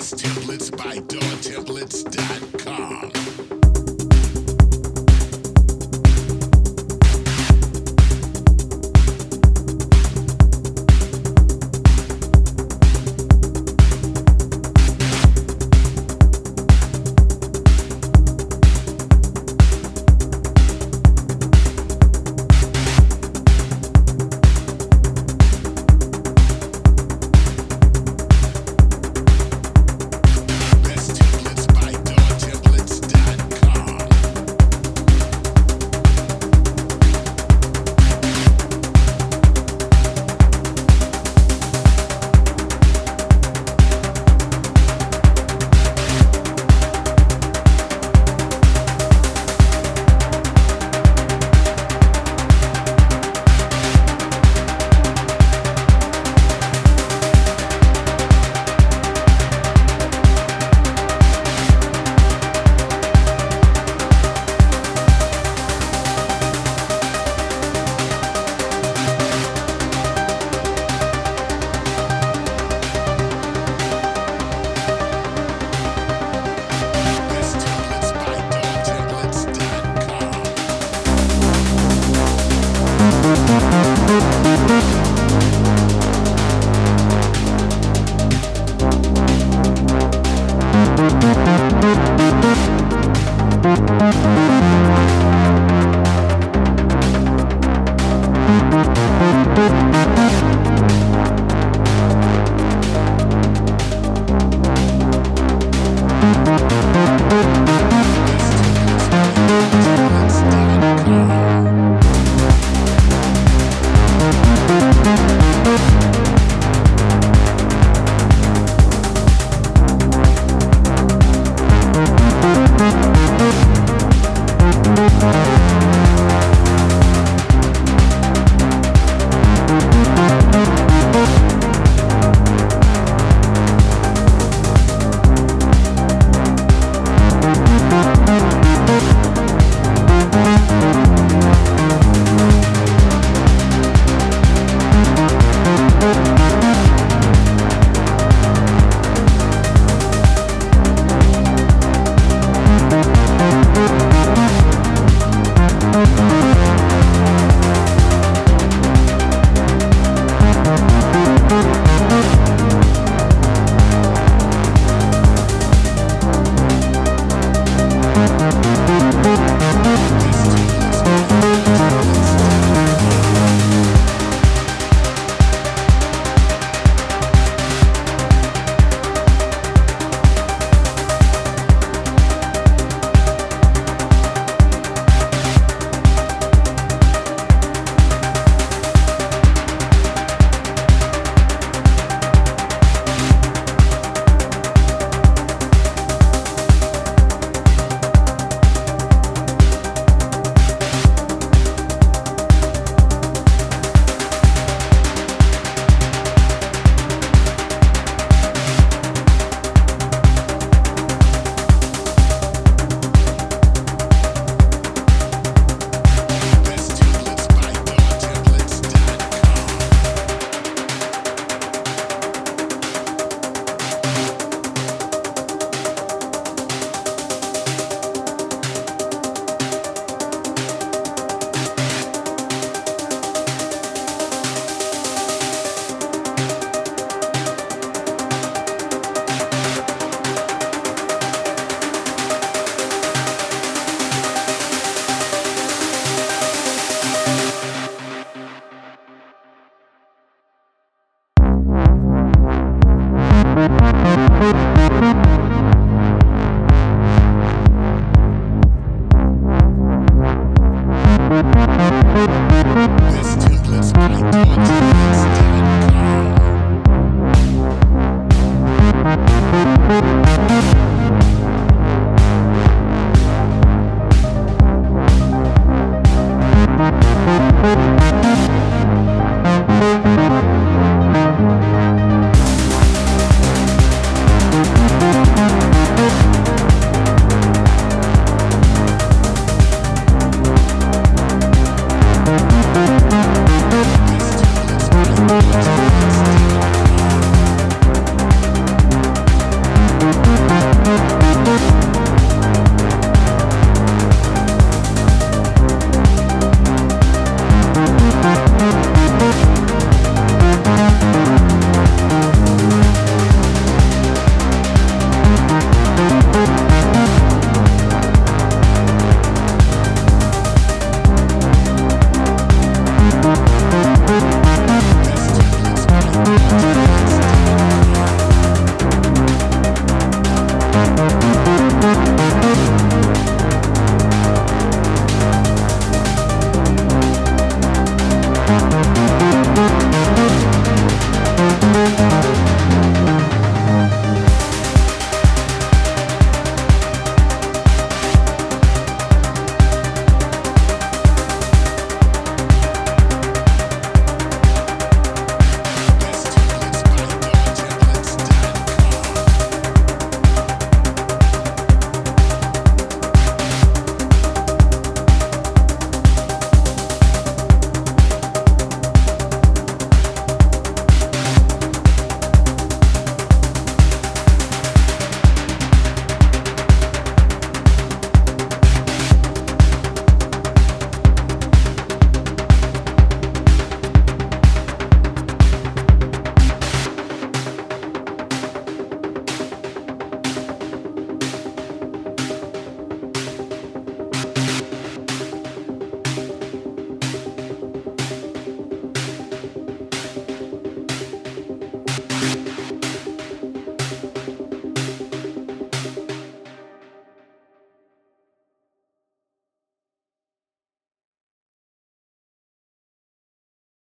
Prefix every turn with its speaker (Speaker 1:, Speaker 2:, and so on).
Speaker 1: templates by DoorTemplates.com.